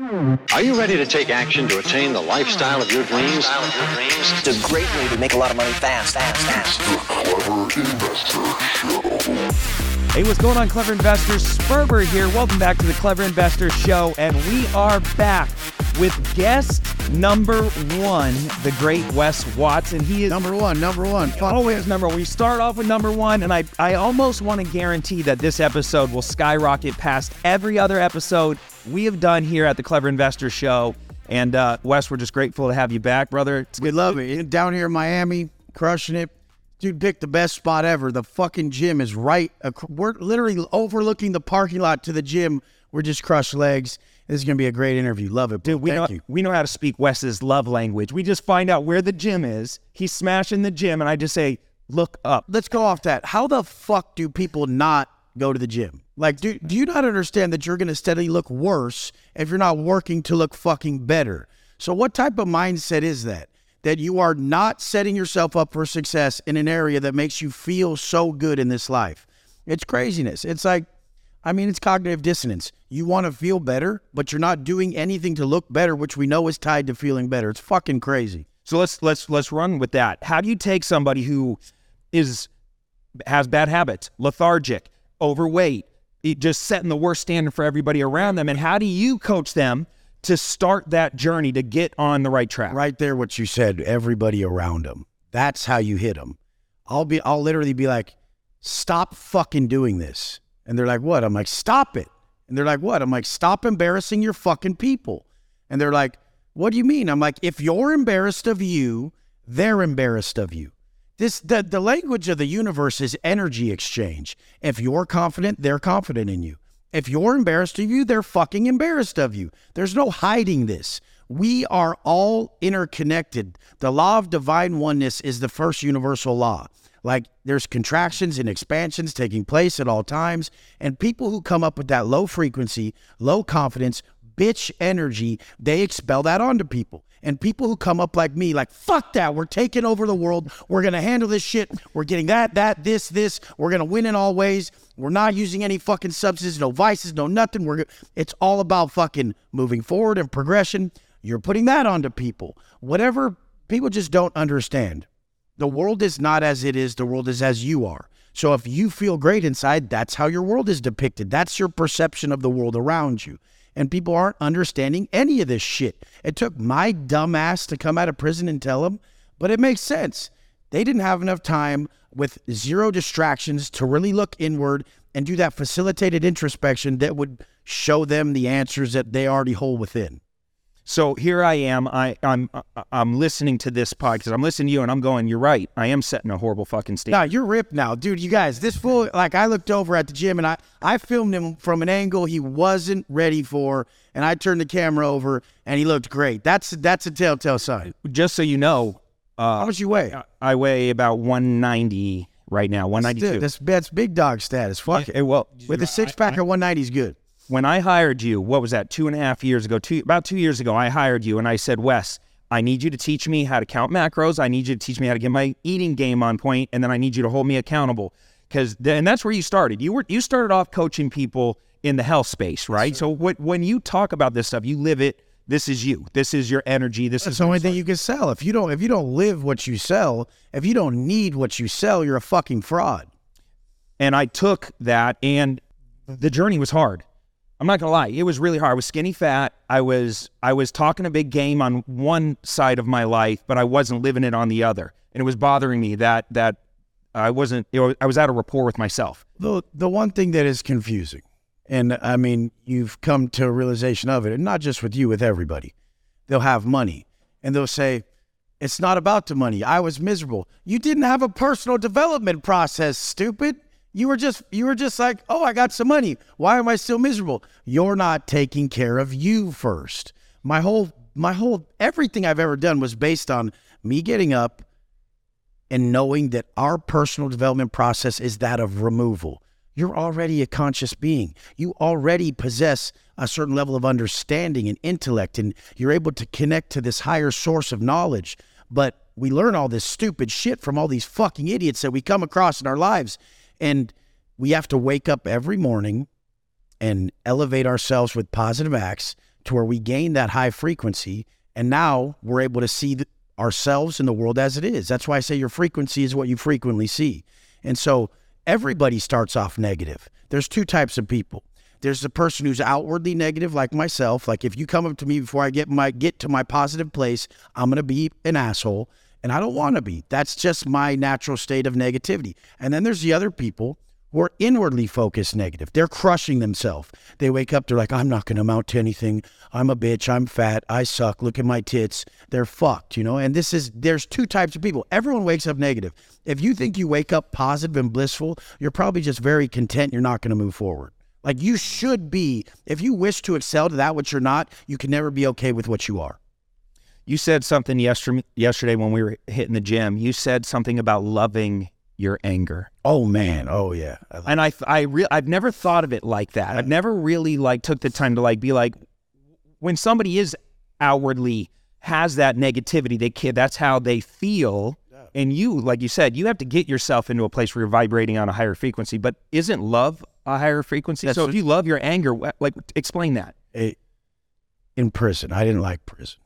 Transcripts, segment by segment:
Are you ready to take action to attain the lifestyle of your dreams? It's a great way to make a lot of money fast, fast, fast. Hey, what's going on, Clever Investors? Sperber here. Welcome back to the Clever Investors Show, and we are back with guest number one, the great Wes Watson. He is Number one, number one. Fuck. always number one. We start off with number one, and I, I almost want to guarantee that this episode will skyrocket past every other episode we have done here at the Clever Investor Show. And uh, Wes, we're just grateful to have you back, brother. It's We love it. Down here in Miami, crushing it. Dude picked the best spot ever. The fucking gym is right. ac- We're literally overlooking the parking lot to the gym. We're just crushed legs. This is gonna be a great interview. Love it, Dude, we Thank know you. we know how to speak Wes's love language. We just find out where the gym is. He's smashing the gym, and I just say, "Look up." Let's go off that. How the fuck do people not go to the gym? Like, do do you not understand that you're gonna steadily look worse if you're not working to look fucking better? So, what type of mindset is that? That you are not setting yourself up for success in an area that makes you feel so good in this life. It's craziness. It's like, I mean, it's cognitive dissonance. You want to feel better, but you're not doing anything to look better, which we know is tied to feeling better. It's fucking crazy. So let's let's let's run with that. How do you take somebody who is has bad habits, lethargic, overweight, just setting the worst standard for everybody around them, and how do you coach them to start that journey to get on the right track? Right there, what you said, everybody around them. That's how you hit them. I'll be, I'll literally be like, stop fucking doing this. And they're like, what? I'm like, stop it. And they're like, what? I'm like, stop embarrassing your fucking people. And they're like, what do you mean? I'm like, if you're embarrassed of you, they're embarrassed of you. This the, the language of the universe is energy exchange. If you're confident, they're confident in you. If you're embarrassed of you, they're fucking embarrassed of you. There's no hiding this. We are all interconnected. The law of divine oneness is the first universal law. Like there's contractions and expansions taking place at all times. And people who come up with that low frequency, low confidence, bitch energy, they expel that onto people. And people who come up like me, like, fuck that, we're taking over the world. We're going to handle this shit. We're getting that, that, this, this. We're going to win in all ways. We're not using any fucking substances, no vices, no nothing. We're, it's all about fucking moving forward and progression. You're putting that onto people. Whatever people just don't understand. The world is not as it is, the world is as you are. So if you feel great inside, that's how your world is depicted. That's your perception of the world around you. And people aren't understanding any of this shit. It took my dumb ass to come out of prison and tell them, but it makes sense. They didn't have enough time with zero distractions to really look inward and do that facilitated introspection that would show them the answers that they already hold within. So here I am. I I'm I'm listening to this podcast. I'm listening to you, and I'm going. You're right. I am setting a horrible fucking standard. Nah, you're ripped now, dude. You guys, this fool. Like I looked over at the gym and I I filmed him from an angle he wasn't ready for, and I turned the camera over and he looked great. That's that's a telltale sign. Just so you know, uh, How uh, much you weigh? I weigh about 190 right now. 192. Dude, that's that's big dog status. Fuck it. Okay, well, With a six pack at 190 is good. When I hired you, what was that? Two and a half years ago, two about two years ago, I hired you, and I said, Wes, I need you to teach me how to count macros. I need you to teach me how to get my eating game on point, and then I need you to hold me accountable. Because and that's where you started. You were you started off coaching people in the health space, right? So what when you talk about this stuff, you live it. This is you. This is your energy. This It's is the only thing you can sell. If you don't if you don't live what you sell, if you don't need what you sell, you're a fucking fraud. and I took that, and the journey was hard. I'm not gonna lie, it was really hard. I was skinny fat. I was I was talking a big game on one side of my life, but I wasn't living it on the other, and it was bothering me that that I wasn't. You know, I was out of rapport with myself. The the one thing that is confusing, and I mean you've come to a realization of it, and not just with you, with everybody. They'll have money, and they'll say, "It's not about the money. I was miserable. You didn't have a personal development process, stupid." You were just you were just like, "Oh, I got some money. Why am I still miserable?" You're not taking care of you first. My whole my whole everything I've ever done was based on me getting up and knowing that our personal development process is that of removal. You're already a conscious being. You already possess a certain level of understanding and intellect, and you're able to connect to this higher source of knowledge. But we learn all this stupid shit from all these fucking idiots that we come across in our lives. And we have to wake up every morning and elevate ourselves with positive acts to where we gain that high frequency. And now we're able to see ourselves in the world as it is. That's why I say your frequency is what you frequently see. And so everybody starts off negative. There's two types of people. There's the person who's outwardly negative, like myself. Like if you come up to me before I get my get to my positive place, I'm gonna be an asshole, and I don't want to be. That's just my natural state of negativity. And then there's the other people who are inwardly focused negative. They're crushing themselves. They wake up, they're like, I'm not gonna amount to anything. I'm a bitch. I'm fat. I suck. Look at my tits. They're fucked, you know. And this is there's two types of people. Everyone wakes up negative. If you think you wake up positive and blissful, you're probably just very content. You're not gonna move forward. Like you should be, if you wish to excel to that which you're not, you can never be okay with what you are. You said something yesterday yesterday when we were hitting the gym. You said something about loving your anger. Oh man, oh yeah. I like- and I I re- I've never thought of it like that. I've never really like took the time to like be like when somebody is outwardly has that negativity, they kid that's how they feel. And you, like you said, you have to get yourself into a place where you're vibrating on a higher frequency. But isn't love a higher frequency? That's so if you love your anger, like explain that. it, in prison. I didn't like prison.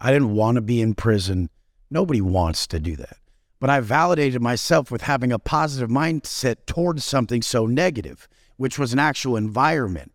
I didn't want to be in prison. Nobody wants to do that. But I validated myself with having a positive mindset towards something so negative, which was an actual environment.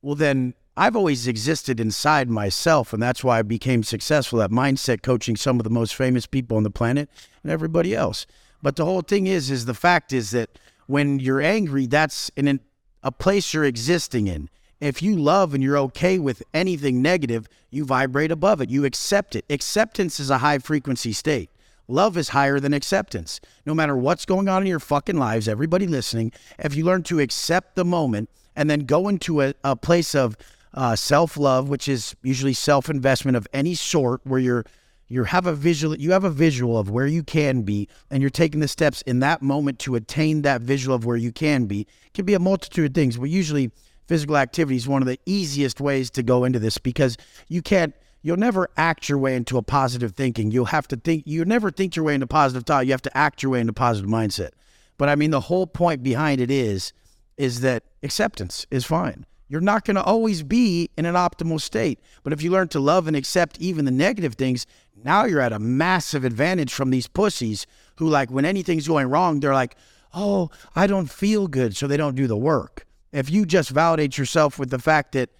Well, then I've always existed inside myself, and that's why I became successful at mindset coaching some of the most famous people on the planet and everybody else. But the whole thing is, is the fact is that when you're angry, that's in an, a place you're existing in. If you love and you're okay with anything negative, you vibrate above it. You accept it. Acceptance is a high frequency state. Love is higher than acceptance. No matter what's going on in your fucking lives, everybody listening, if you learn to accept the moment and then go into a, a place of uh, self love, which is usually self investment of any sort, where you're you have a visual you have a visual of where you can be and you're taking the steps in that moment to attain that visual of where you can be it can be a multitude of things but usually physical activity is one of the easiest ways to go into this because you can't you'll never act your way into a positive thinking you'll have to think you never think your way into positive thought you have to act your way into positive mindset but i mean the whole point behind it is is that acceptance is fine you're not going to always be in an optimal state. But if you learn to love and accept even the negative things, now you're at a massive advantage from these pussies who, like, when anything's going wrong, they're like, oh, I don't feel good. So they don't do the work. If you just validate yourself with the fact that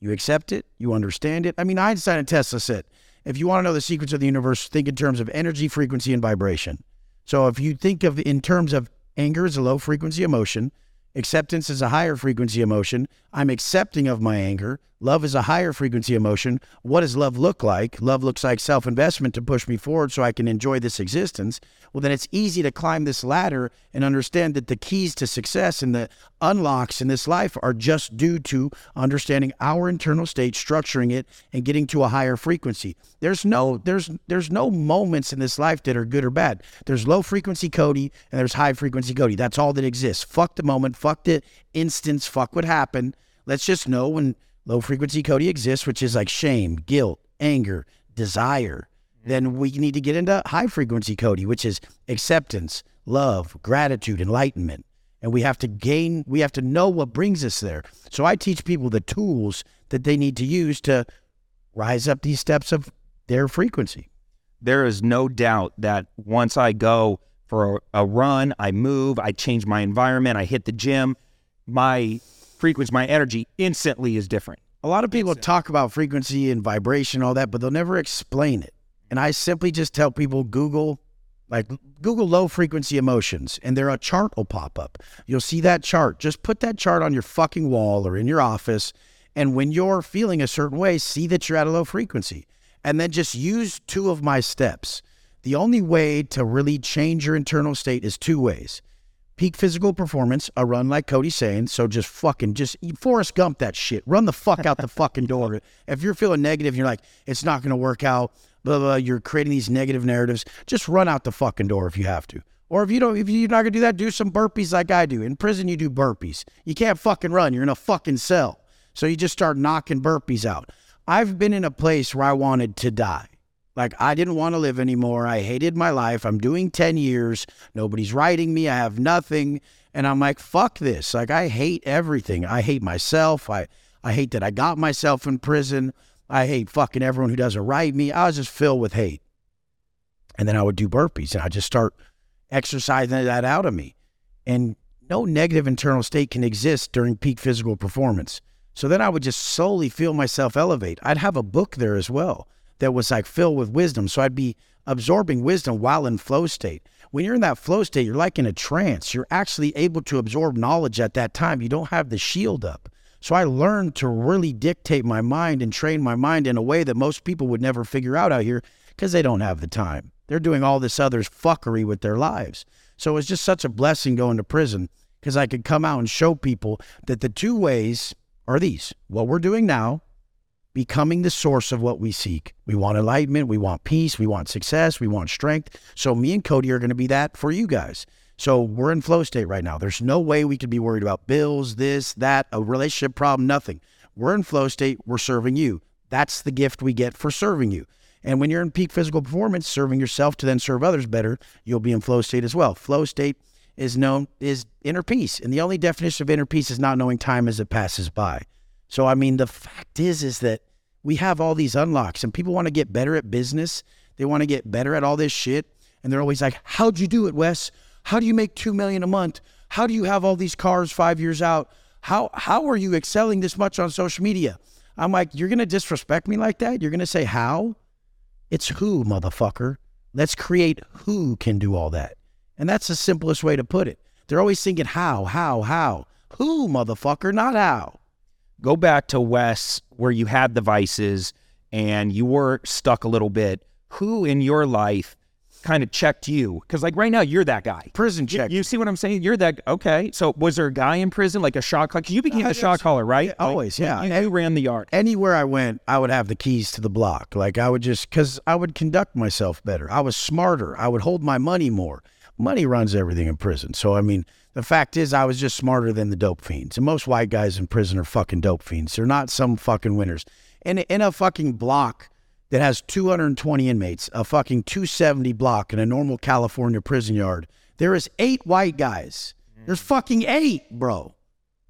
you accept it, you understand it. I mean, Einstein and Tesla said, if you want to know the secrets of the universe, think in terms of energy, frequency, and vibration. So if you think of in terms of anger as a low frequency emotion, Acceptance is a higher frequency emotion. I'm accepting of my anger. Love is a higher frequency emotion. What does love look like? Love looks like self investment to push me forward so I can enjoy this existence. Well, then it's easy to climb this ladder and understand that the keys to success and the unlocks in this life are just due to understanding our internal state, structuring it, and getting to a higher frequency. There's no there's there's no moments in this life that are good or bad. There's low frequency Cody and there's high frequency Cody. That's all that exists. Fuck the moment, fuck the instance, fuck what happened. Let's just know when low frequency Cody exists, which is like shame, guilt, anger, desire. Mm-hmm. Then we need to get into high frequency Cody, which is acceptance, love, gratitude, enlightenment. And we have to gain, we have to know what brings us there. So I teach people the tools that they need to use to rise up these steps of their frequency. there is no doubt that once I go for a, a run, I move, I change my environment, I hit the gym, my frequency, my energy instantly is different. A lot of people talk about frequency and vibration, all that, but they'll never explain it. And I simply just tell people Google, like Google low frequency emotions, and there a chart will pop up. You'll see that chart. Just put that chart on your fucking wall or in your office. And when you're feeling a certain way, see that you're at a low frequency. And then just use two of my steps. The only way to really change your internal state is two ways peak physical performance, a run like Cody's saying. So just fucking just Forrest Gump that shit. Run the fuck out the fucking door. If you're feeling negative, you're like, it's not gonna work out, blah blah. You're creating these negative narratives. Just run out the fucking door if you have to. Or if you don't, if you're not gonna do that, do some burpees like I do. In prison, you do burpees. You can't fucking run. You're in a fucking cell. So you just start knocking burpees out. I've been in a place where I wanted to die. Like I didn't want to live anymore. I hated my life. I'm doing 10 years. Nobody's writing me. I have nothing. And I'm like, fuck this. Like I hate everything. I hate myself. I I hate that I got myself in prison. I hate fucking everyone who doesn't write me. I was just filled with hate. And then I would do burpees and I just start exercising that out of me. And no negative internal state can exist during peak physical performance. So then I would just slowly feel myself elevate. I'd have a book there as well that was like filled with wisdom. So I'd be absorbing wisdom while in flow state. When you're in that flow state, you're like in a trance. You're actually able to absorb knowledge at that time. You don't have the shield up. So I learned to really dictate my mind and train my mind in a way that most people would never figure out out here because they don't have the time. They're doing all this other fuckery with their lives. So it was just such a blessing going to prison because I could come out and show people that the two ways are these what we're doing now, becoming the source of what we seek. We want enlightenment, we want peace, we want success, we want strength. So me and Cody are going to be that for you guys. So we're in flow state right now. There's no way we could be worried about bills, this, that, a relationship problem, nothing. We're in flow state. We're serving you. That's the gift we get for serving you. And when you're in peak physical performance, serving yourself to then serve others better, you'll be in flow state as well. Flow state is known is inner peace. And the only definition of inner peace is not knowing time as it passes by. So I mean the fact is is that we have all these unlocks and people want to get better at business. They want to get better at all this shit. And they're always like, How'd you do it, Wes? How do you make two million a month? How do you have all these cars five years out? How how are you excelling this much on social media? I'm like, you're gonna disrespect me like that? You're gonna say how? It's who, motherfucker. Let's create who can do all that. And that's the simplest way to put it. They're always thinking how, how, how. Who, motherfucker, not how. Go back to Wes where you had the vices and you were stuck a little bit. Who in your life kind of checked you? Because like right now, you're that guy. Prison check. you see what I'm saying? You're that okay. So was there a guy in prison like a shot caller? you became Uh, the shot caller, right? Yeah, always, Like, yeah. You, you ran the yard. Anywhere I went, I would have the keys to the block. Like I would just, because I would conduct myself better. I was smarter. I would hold my money more. Money runs everything in prison. So, I mean, the fact is, I was just smarter than the dope fiends. And most white guys in prison are fucking dope fiends. They're not some fucking winners. In, in a fucking block that has 220 inmates, a fucking 270 block in a normal California prison yard, there is eight white guys. There's mm. fucking eight, bro.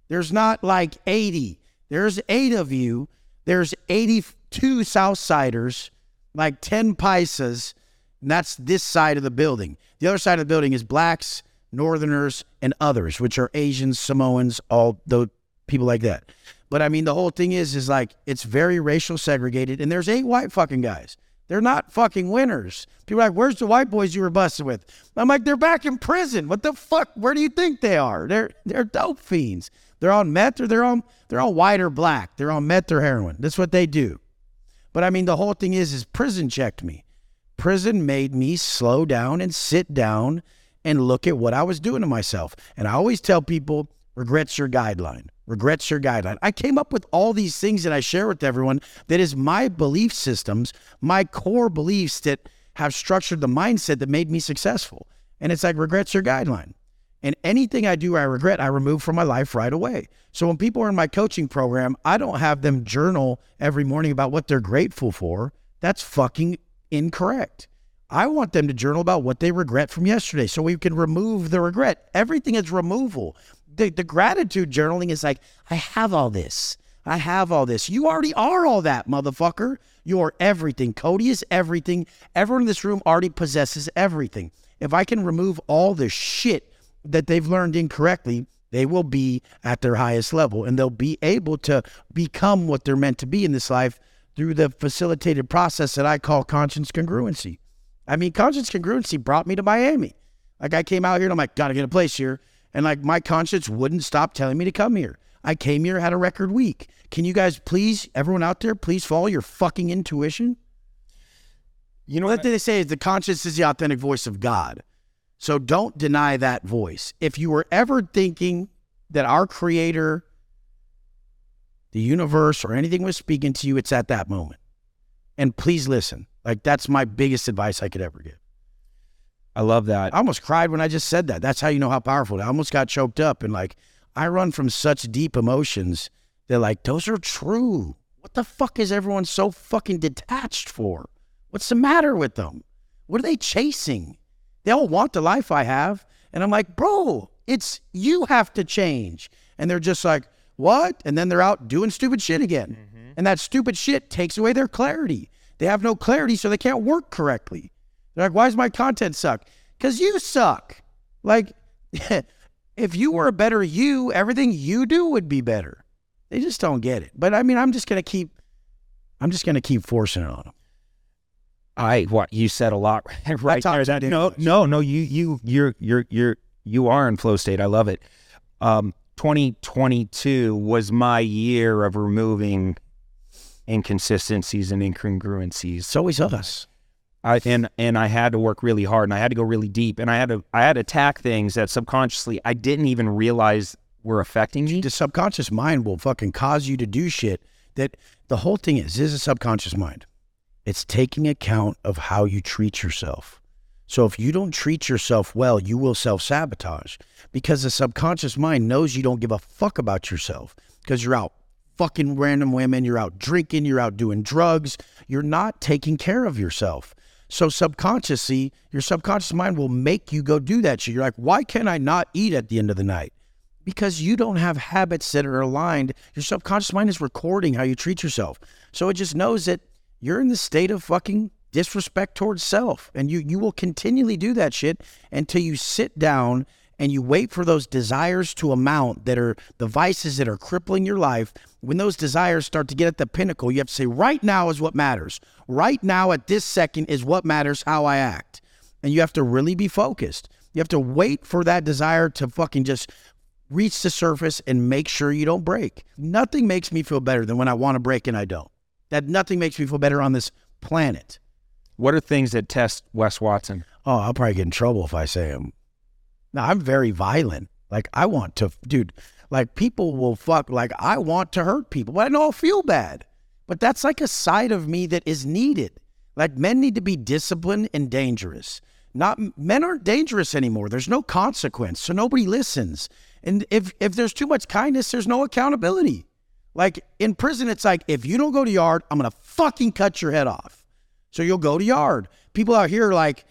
There's not like 80. There's eight of you. There's 82 Southsiders, like 10 Paisas, and that's this side of the building. The other side of the building is blacks, northerners, and others, which are Asians, Samoans, all those people like that. But I mean, the whole thing is, is like it's very racial segregated, and there's eight white fucking guys. They're not fucking winners. People are like, where's the white boys you were busted with? I'm like, they're back in prison. What the fuck? Where do you think they are? They're they're dope fiends. They're on meth or they're on they're on white or black. They're on meth or heroin. That's what they do. But I mean, the whole thing is, is prison checked me. Prison made me slow down and sit down and look at what I was doing to myself. And I always tell people, regrets your guideline. Regrets your guideline. I came up with all these things that I share with everyone that is my belief systems, my core beliefs that have structured the mindset that made me successful. And it's like regrets your guideline. And anything I do I regret, I remove from my life right away. So when people are in my coaching program, I don't have them journal every morning about what they're grateful for. That's fucking incorrect. I want them to journal about what they regret from yesterday so we can remove the regret. Everything is removal. The, the gratitude journaling is like, I have all this. I have all this. You already are all that, motherfucker. You're everything. Cody is everything. Everyone in this room already possesses everything. If I can remove all the shit that they've learned incorrectly, they will be at their highest level and they'll be able to become what they're meant to be in this life through the facilitated process that I call conscience congruency. I mean, conscience congruency brought me to Miami. Like I came out here and I'm like, gotta get a place here. And like my conscience wouldn't stop telling me to come here. I came here, had a record week. Can you guys please, everyone out there, please follow your fucking intuition? You know What they say is the conscience is the authentic voice of God. So don't deny that voice. If you were ever thinking that our creator, the universe, or anything was speaking to you, it's at that moment. And please listen. Like that's my biggest advice I could ever give. I love that. I almost cried when I just said that. That's how you know how powerful. I almost got choked up and like I run from such deep emotions that like those are true. What the fuck is everyone so fucking detached for? What's the matter with them? What are they chasing? They all want the life I have. And I'm like, bro, it's you have to change. And they're just like, what? And then they're out doing stupid shit again. Mm-hmm. And that stupid shit takes away their clarity. They have no clarity, so they can't work correctly. They're like, why does my content suck? Because you suck. Like, if you were a better you, everything you do would be better. They just don't get it. But I mean, I'm just gonna keep, I'm just gonna keep forcing it on them. I what you said a lot right there. That, no, no, no. You you you're you're you're you are in flow state. I love it. Um, 2022 was my year of removing inconsistencies and incongruencies. It's always us. I and and I had to work really hard and I had to go really deep and I had to I had to attack things that subconsciously I didn't even realize were affecting me. The subconscious mind will fucking cause you to do shit that the whole thing is, this is a subconscious mind. It's taking account of how you treat yourself. So if you don't treat yourself well, you will self sabotage because the subconscious mind knows you don't give a fuck about yourself because you're out fucking random women, you're out drinking, you're out doing drugs, you're not taking care of yourself. So subconsciously, your subconscious mind will make you go do that shit. You're like, why can't I not eat at the end of the night? because you don't have habits that are aligned. Your subconscious mind is recording how you treat yourself. So it just knows that you're in the state of fucking disrespect towards self. And you you will continually do that shit until you sit down and you wait for those desires to amount that are the vices that are crippling your life. When those desires start to get at the pinnacle, you have to say, right now is what matters. Right now at this second is what matters how I act. And you have to really be focused. You have to wait for that desire to fucking just reach the surface and make sure you don't break. Nothing makes me feel better than when I want to break and I don't. That nothing makes me feel better on this planet. What are things that test Wes Watson? Oh, I'll probably get in trouble if I say them. No, I'm very violent. Like I want to, dude. Like people will fuck. Like I want to hurt people, but I I'll feel bad. But that's like a side of me that is needed. Like men need to be disciplined and dangerous. Not men aren't dangerous anymore. There's no consequence, so nobody listens. And if if there's too much kindness, there's no accountability. Like in prison, it's like if you don't go to yard, I'm gonna fucking cut your head off. So you'll go to yard. People out here like,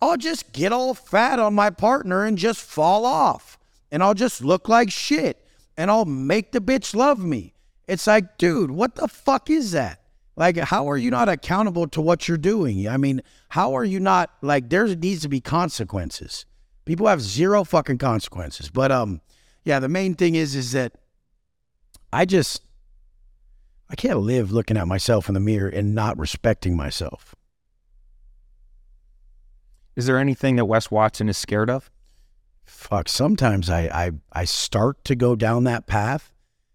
I'll just get all fat on my partner and just fall off. And I'll just look like shit. And I'll make the bitch love me. It's like, dude, what the fuck is that? Like, how are you not accountable to what you're doing? I mean, how are you not like there needs to be consequences. People have zero fucking consequences. But um, yeah, the main thing is is that I just I can't live looking at myself in the mirror and not respecting myself. Is there anything that Wes Watson is scared of? fuck sometimes I, I i start to go down that path.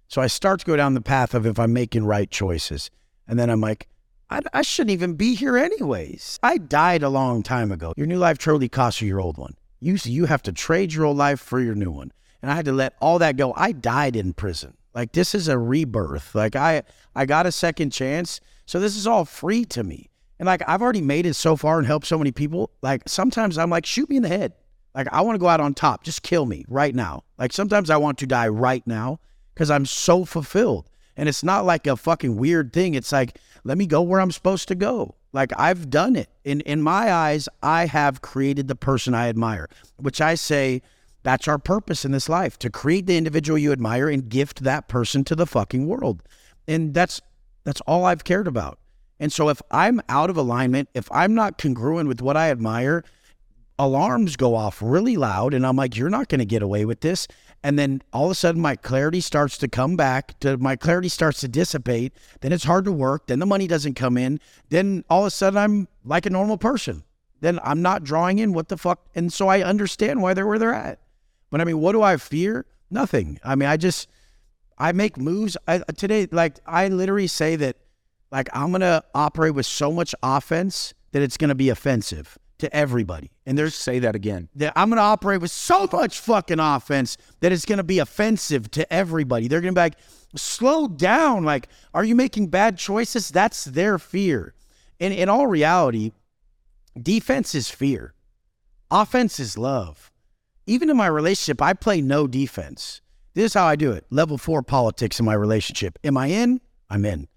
So i start to go down the path of if i'm making right choices. And then i'm like i, I shouldn't even be here anyways. I died a long time ago. Your new life truly costs you your old one. You you have to trade your old life for your new one. And i had to let all that go. I died in prison. Like this is a rebirth. Like i i got a second chance. So this is all free to me and like i've already made it so far and helped so many people like sometimes i'm like shoot me in the head like I want to go out on top. Just kill me right now. Like sometimes I want to die right now because I'm so fulfilled. And it's not like a fucking weird thing. It's like, let me go where I'm supposed to go. Like I've done it. In in my eyes, I have created the person I admire, which I say that's our purpose in this life, to create the individual you admire and gift that person to the fucking world. And that's that's all I've cared about. And so if I'm out of alignment, if I'm not congruent with what I admire, alarms go off really loud and I'm like, you're not going to get away with this. And then all of a sudden my clarity starts to come back to my clarity starts to dissipate. Then it's hard to work. Then the money doesn't come in. Then all of a sudden I'm like a normal person. Then I'm not drawing in what the fuck. And so I understand why they're where they're at. But I mean, what do I fear? Nothing. I mean, I just, I make moves. I, today, like I literally say that like I'm going to operate with so much offense that it's going to be offensive to everybody. And there's Say that again. that I'm going to operate with so much fucking offense that it's going to be offensive to everybody. They're going to be like, slow down. Like, are you making bad choices? That's their fear. And in all reality, defense is fear, offense is love. Even in my relationship, I play no defense. This is how I do it level four politics in my relationship. Am I in? I'm in.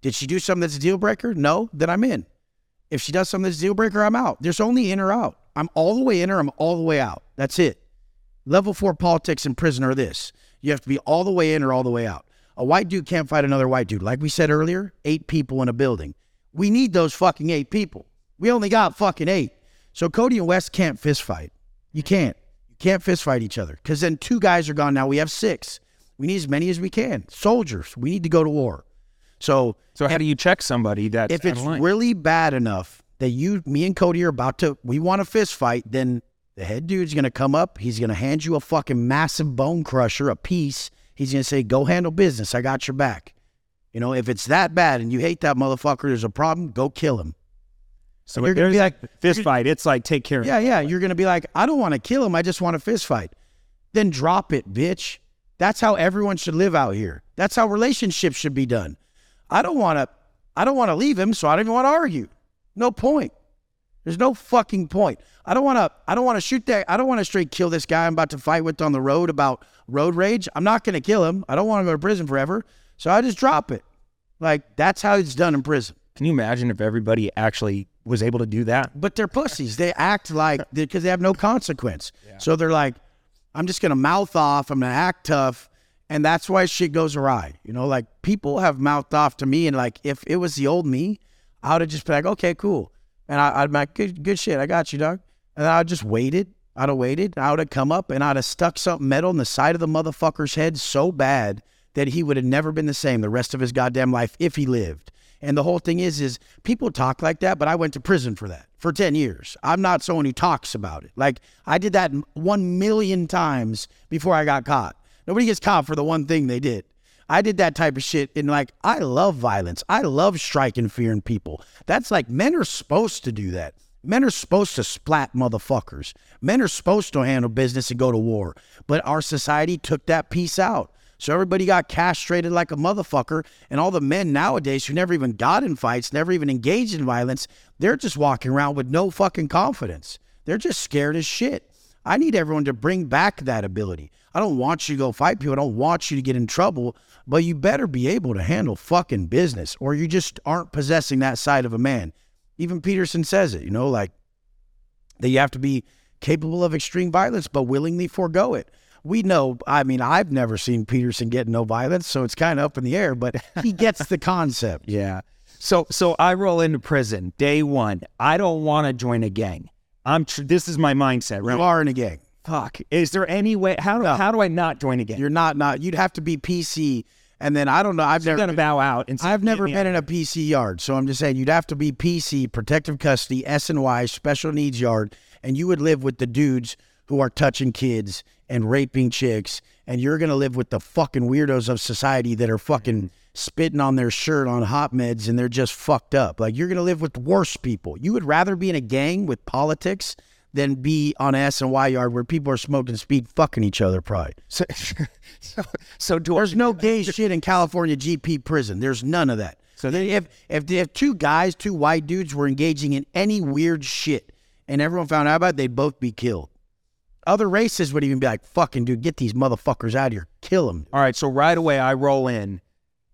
Did she do something that's a deal breaker? No, then I'm in. If she does something that's a deal breaker, I'm out. There's only in or out. I'm all the way in or I'm all the way out. That's it. Level four politics in prison are this. You have to be all the way in or all the way out. A white dude can't fight another white dude. Like we said earlier, eight people in a building. We need those fucking eight people. We only got fucking eight. So Cody and Wes can't fist fight. You can't. You can't fist fight each other because then two guys are gone. Now we have six. We need as many as we can. Soldiers. We need to go to war. So So how do you check somebody that if it's really bad enough that you, me and Cody are about to, we want a fist fight, then the head dude's gonna come up. He's gonna hand you a fucking massive bone crusher, a piece. He's gonna say, "Go handle business. I got your back." You know, if it's that bad and you hate that motherfucker, there's a problem. Go kill him. so you're gonna be like- fist fight? It's like take care of. Yeah, yeah. You're gonna be like, I don't want to kill him. I just want a fist fight. Then drop it, bitch. That's how everyone should live out here. That's how relationships should be done. I don't want to. I don't want to leave him, so I don't even want to argue. No point. There's no fucking point. I don't want to. I don't want to shoot that. I don't want to straight kill this guy I'm about to fight with on the road about road rage. I'm not gonna kill him. I don't want to go to prison forever. So I just drop it. Like that's how it's done in prison. Can you imagine if everybody actually was able to do that? But they're pussies. They act like because they have no consequence. So they're like, I'm just gonna mouth off. I'm gonna act tough, and that's why shit goes awry. You know, like people have mouthed off to me, and like if it was the old me, I would have just been like, okay, cool, and I, I'd be like, good, good shit, I got you, dog. And I'd just waited. I'd have waited. I would have come up and I'd have stuck something metal in the side of the motherfucker's head so bad that he would have never been the same the rest of his goddamn life if he lived. And the whole thing is, is people talk like that, but I went to prison for that for 10 years. I'm not someone who talks about it. Like I did that one million times before I got caught. Nobody gets caught for the one thing they did. I did that type of shit. And like, I love violence. I love striking fear in people. That's like men are supposed to do that. Men are supposed to splat motherfuckers. Men are supposed to handle business and go to war. But our society took that piece out. So everybody got castrated like a motherfucker. And all the men nowadays who never even got in fights, never even engaged in violence, they're just walking around with no fucking confidence. They're just scared as shit. I need everyone to bring back that ability. I don't want you to go fight people. I don't want you to get in trouble, but you better be able to handle fucking business or you just aren't possessing that side of a man. Even Peterson says it, you know, like that you have to be capable of extreme violence, but willingly forego it. We know, I mean, I've never seen Peterson get no violence, so it's kind of up in the air, but he gets the concept. Yeah. So so I roll into prison day one. I don't want to join a gang. I'm. Tr- this is my mindset. Right? You are in a gang. Fuck. Is there any way? How do how do I not join again? You're not, not, you'd have to be PC. And then I don't know, I've I'm never gonna bow out. And say, I've never been out." in a PC yard, so I'm just saying you'd have to be PC, protective custody, S and Y, special needs yard, and you would live with the dudes who are touching kids and raping chicks, and you're gonna live with the fucking weirdos of society that are fucking spitting on their shirt on hot meds and they're just fucked up. Like you're gonna live with worse people. You would rather be in a gang with politics than be on S and Y yard where people are smoking speed, fucking each other. Probably. So, so, so There's no gay shit in California GP prison. There's none of that. So they, if if if two guys, two white dudes were engaging in any weird shit, and everyone found out about it, they'd both be killed. Other races would even be like, "Fucking dude, get these motherfuckers out of here, kill them." All right. So right away I roll in.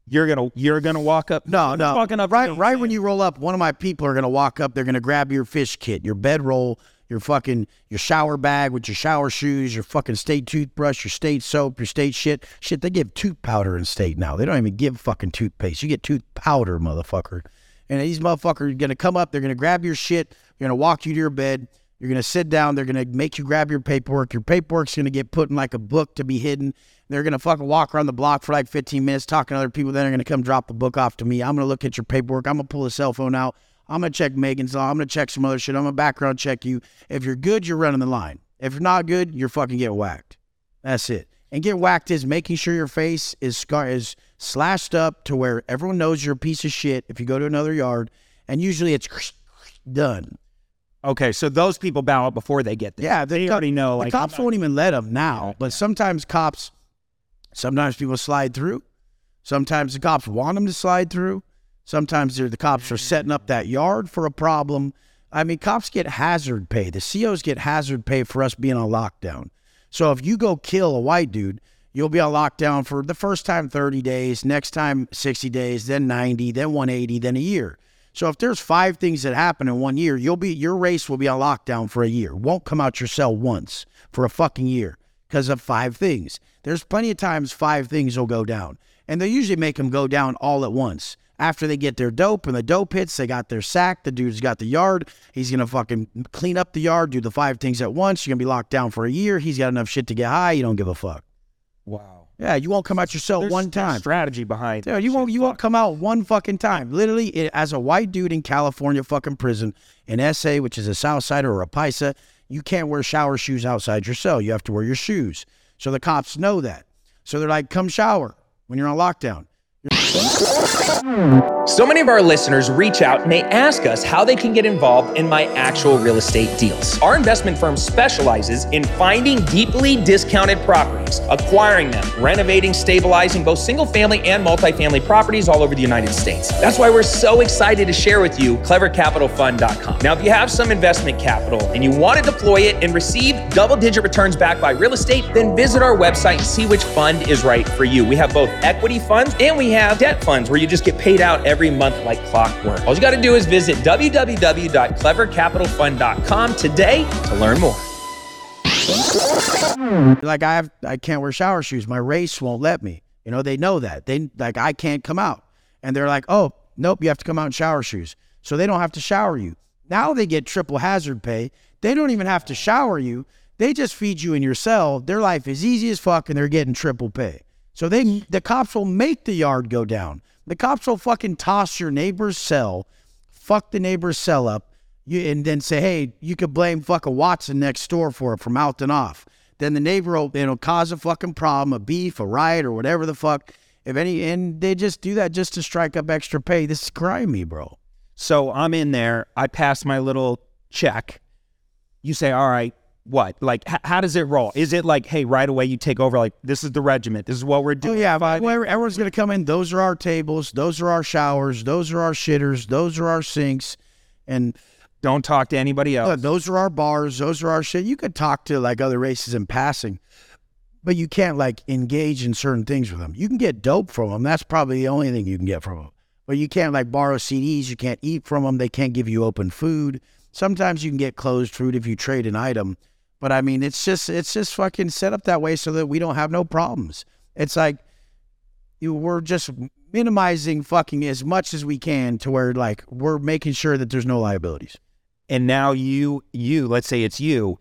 You're gonna you're gonna walk up. No, no. Walking up. right, right when you roll up, one of my people are gonna walk up. They're gonna grab your fish kit, your bedroll, your fucking your shower bag with your shower shoes, your fucking state toothbrush, your state soap, your state shit. Shit, they give tooth powder in state now. They don't even give fucking toothpaste. You get tooth powder, motherfucker. And these motherfuckers are gonna come up. They're gonna grab your shit. They're gonna walk you to your bed. You're gonna sit down. They're gonna make you grab your paperwork. Your paperwork's gonna get put in like a book to be hidden. They're gonna fucking walk around the block for like 15 minutes talking to other people. Then they're gonna come drop the book off to me. I'm gonna look at your paperwork. I'm gonna pull a cell phone out. I'm gonna check Megan's law. I'm gonna check some other shit. I'm gonna background check you. If you're good, you're running the line. If you're not good, you're fucking getting whacked. That's it. And get whacked is making sure your face is scar is slashed up to where everyone knows you're a piece of shit. If you go to another yard, and usually it's done. Okay. So those people bow out before they get there. Yeah, they co- already know. The Like cops not- won't even let them now, but sometimes cops, sometimes people slide through. Sometimes the cops want them to slide through. Sometimes they're, the cops are setting up that mm. yard for a problem. I mean, cops get hazard pay. The COs get hazard pay for us being on lockdown. So if you go kill a white dude, you'll be on lockdown for the first time 30 days, next time 60 days, then 90, then 180, then a year. So if there's five things that happen in one year, you'll be your race will be on lockdown for a year. Won't come out your cell once for a fucking year because of five things. There's plenty of times five things will go down, and they usually make them go down all at once. After they get their dope and the dope hits, they got their sack. The dude's got the yard. He's gonna fucking clean up the yard, do the five things at once. You're gonna be locked down for a year. He's got enough shit to get high. You don't give a fuck. Wow. Yeah, you won't come out your cell There's one time. Strategy behind. Dude, you won't you won't come out one fucking time. Literally, it, as a white dude in California fucking prison, in SA, which is a South Side or a Paisa, you can't wear shower shoes outside your cell. You have to wear your shoes. So the cops know that. So they're like, come shower when you're on lockdown. So many of our listeners reach out and they ask us how they can get involved in my actual real estate deals. Our investment firm specializes in finding deeply discounted properties, acquiring them, renovating, stabilizing both single family and multifamily properties all over the United States. That's why we're so excited to share with you clevercapitalfund.com. Now, if you have some investment capital and you want to deploy it and receive double digit returns backed by real estate, then visit our website and see which fund is right for you. We have both equity funds and we have debt funds where you just get paid out every month like clockwork. All you got to do is visit www.clevercapitalfund.com today to learn more. Like I have, I can't wear shower shoes. My race won't let me. You know, they know that. They like I can't come out, and they're like, oh, nope, you have to come out in shower shoes. So they don't have to shower you. Now they get triple hazard pay. They don't even have to shower you. They just feed you in your cell. Their life is easy as fuck, and they're getting triple pay. So they, the cops will make the yard go down. The cops will fucking toss your neighbor's cell, fuck the neighbor's cell up, you, and then say, hey, you could blame fucking Watson next door for it for mouthing off. Then the neighbor will, cause a fucking problem, a beef, a riot, or whatever the fuck. If any, and they just do that just to strike up extra pay. This is grimy, bro. So I'm in there. I pass my little check. You say, all right, what? Like, h- how does it roll? Is it like, hey, right away you take over? Like, this is the regiment. This is what we're Oh doing. yeah, well, everyone's gonna come in. Those are our tables. Those are our showers. Those are our shitters. Those are our sinks, and Don't talk to anybody else. Look, those are our bars. Those are our shit. You could talk to like other races in passing, but you can't like engage in certain things with them. You can get dope from them. That's probably the only thing you can get from them. But you can't like borrow CDs. You can't eat from them. They can't give you open food. Sometimes you can get closed food if you trade an item. But I mean, it's just it's just fucking set up that way so that we don't have no problems. It's like you, we're just minimizing fucking as much as we can to where like we're making sure that there's no liabilities. and now you, you, let's say it's you.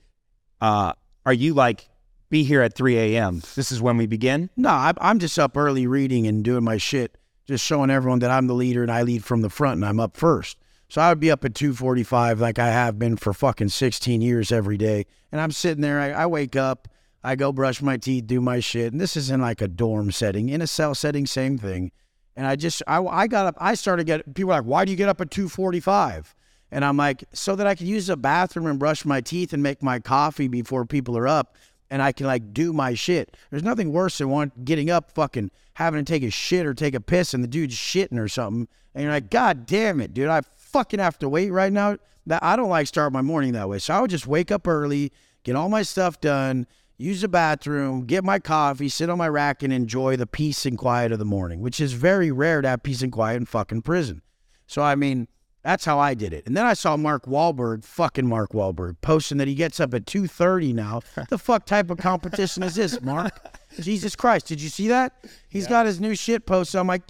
Uh, are you like, be here at 3 a.m. This is when we begin? No, I, I'm just up early reading and doing my shit, just showing everyone that I'm the leader and I lead from the front and I'm up first. So I would be up at 2:45 like I have been for fucking 16 years every day, and I'm sitting there. I, I wake up, I go brush my teeth, do my shit, and this is in like a dorm setting, in a cell setting, same thing. And I just I, I got up. I started get people like, why do you get up at 2:45? And I'm like, so that I can use the bathroom and brush my teeth and make my coffee before people are up and I can like do my shit. There's nothing worse than one getting up, fucking having to take a shit or take a piss, and the dude's shitting or something, and you're like, God damn it, dude, I fucking have to wait right now. That I don't like start my morning that way, so I would just wake up early, get all my stuff done, use the bathroom, get my coffee, sit on my rack, and enjoy the peace and quiet of the morning, which is very rare to have peace and quiet in fucking prison. So I mean. That's how I did it. And then I saw Mark Wahlberg, fucking Mark Wahlberg, posting that he gets up at 2.30 now. the fuck type of competition is this, Mark? Jesus Christ. Did you see that? He's got his new shit posted. I'm like,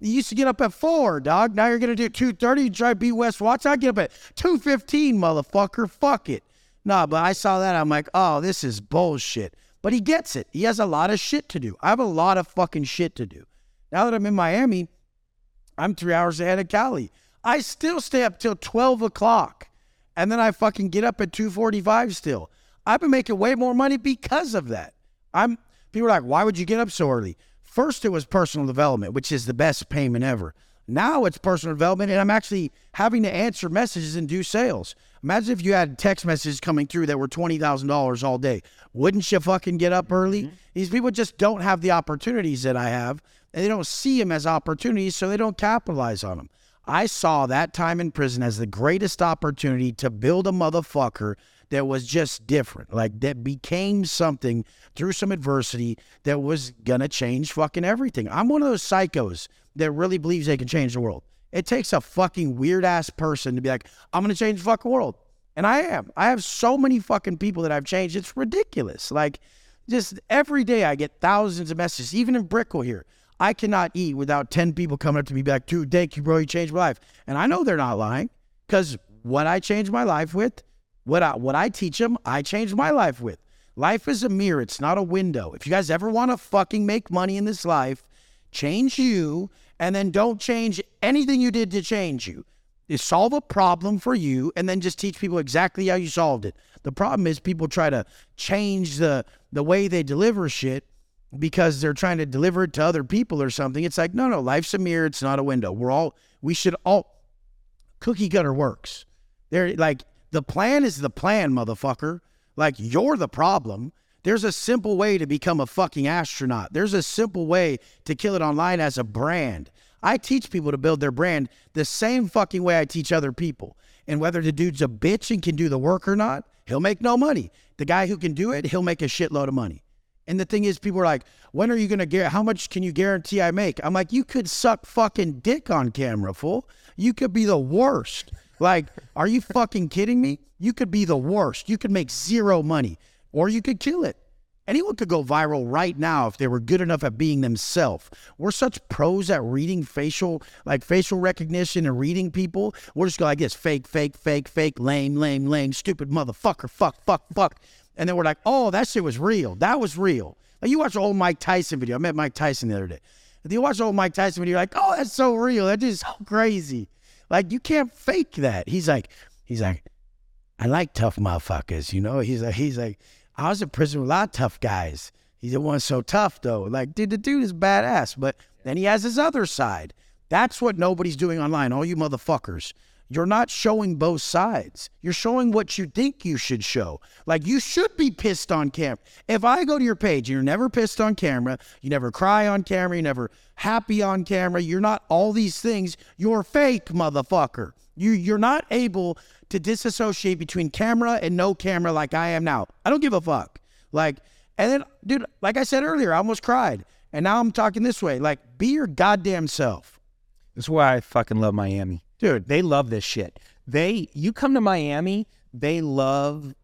you used to get up at 4, dog. Now you're to do 2.30. You try to beat Wes Watson. I get up at 2.15, motherfucker. Fuck it. Nah, but I saw that. I'm like, oh, this is bullshit. But he gets it. He has a lot of shit to do. I have a lot of fucking shit to do. Now that I'm in Miami, I'm three hours ahead of Cali. I still stay up till 12 o'clock. And then I fucking get up at 245 still. I've been making way more money because of that. I'm people are like, why would you get up so early? First it was personal development, which is the best payment ever. Now it's personal development, and I'm actually having to answer messages and do sales. Imagine if you had text messages coming through that were twenty thousand dollars all day. Wouldn't you fucking get up early? Mm-hmm. These people just don't have the opportunities that I have, and they don't see them as opportunities, so they don't capitalize on them. I saw that time in prison as the greatest opportunity to build a motherfucker that was just different, like that became something through some adversity that was gonna change fucking everything. I'm one of those psychos that really believes they can change the world. It takes a fucking weird ass person to be like, I'm gonna change the fucking world. And I am. I have so many fucking people that I've changed. It's ridiculous. Like, just every day I get thousands of messages, even in Brickell here. I cannot eat without 10 people coming up to me, back, dude, thank you, bro. You changed my life. And I know they're not lying because what I changed my life with, what I, what I teach them, I changed my life with. Life is a mirror, it's not a window. If you guys ever want to fucking make money in this life, change you and then don't change anything you did to change you. Is solve a problem for you and then just teach people exactly how you solved it. The problem is people try to change the the way they deliver shit because they're trying to deliver it to other people or something. It's like, no, no, life's a mirror, it's not a window. We're all we should all cookie cutter works. They're like the plan is the plan, motherfucker. Like you're the problem. There's a simple way to become a fucking astronaut. There's a simple way to kill it online as a brand. I teach people to build their brand the same fucking way I teach other people. And whether the dude's a bitch and can do the work or not, he'll make no money. The guy who can do it, he'll make a shitload of money. And the thing is, people are like, when are you going to get, how much can you guarantee I make? I'm like, you could suck fucking dick on camera, fool. You could be the worst. Like, are you fucking kidding me? You could be the worst. You could make zero money or you could kill it. Anyone could go viral right now if they were good enough at being themselves. We're such pros at reading facial, like facial recognition and reading people. We're just going like this fake, fake, fake, fake, lame, lame, lame, stupid motherfucker, fuck, fuck, fuck. And then we're like, oh, that shit was real. That was real. Like you watch old Mike Tyson video. I met Mike Tyson the other day. If you watch old Mike Tyson video, you're like, oh, that's so real. That is so crazy. Like you can't fake that. He's like, he's like, I like tough motherfuckers, you know? He's like, he's like, I was in prison with a lot of tough guys. He's the one so tough though. Like, dude, the dude is badass. But then he has his other side. That's what nobody's doing online. All you motherfuckers. You're not showing both sides. You're showing what you think you should show. Like you should be pissed on camera. If I go to your page and you're never pissed on camera, you never cry on camera, you never happy on camera, you're not all these things, you're fake, motherfucker. You you're not able to disassociate between camera and no camera like I am now. I don't give a fuck. Like, and then, dude, like I said earlier, I almost cried. And now I'm talking this way. Like, be your goddamn self. That's why I fucking love Miami. Dude, They love this shit. They you come to Miami, they love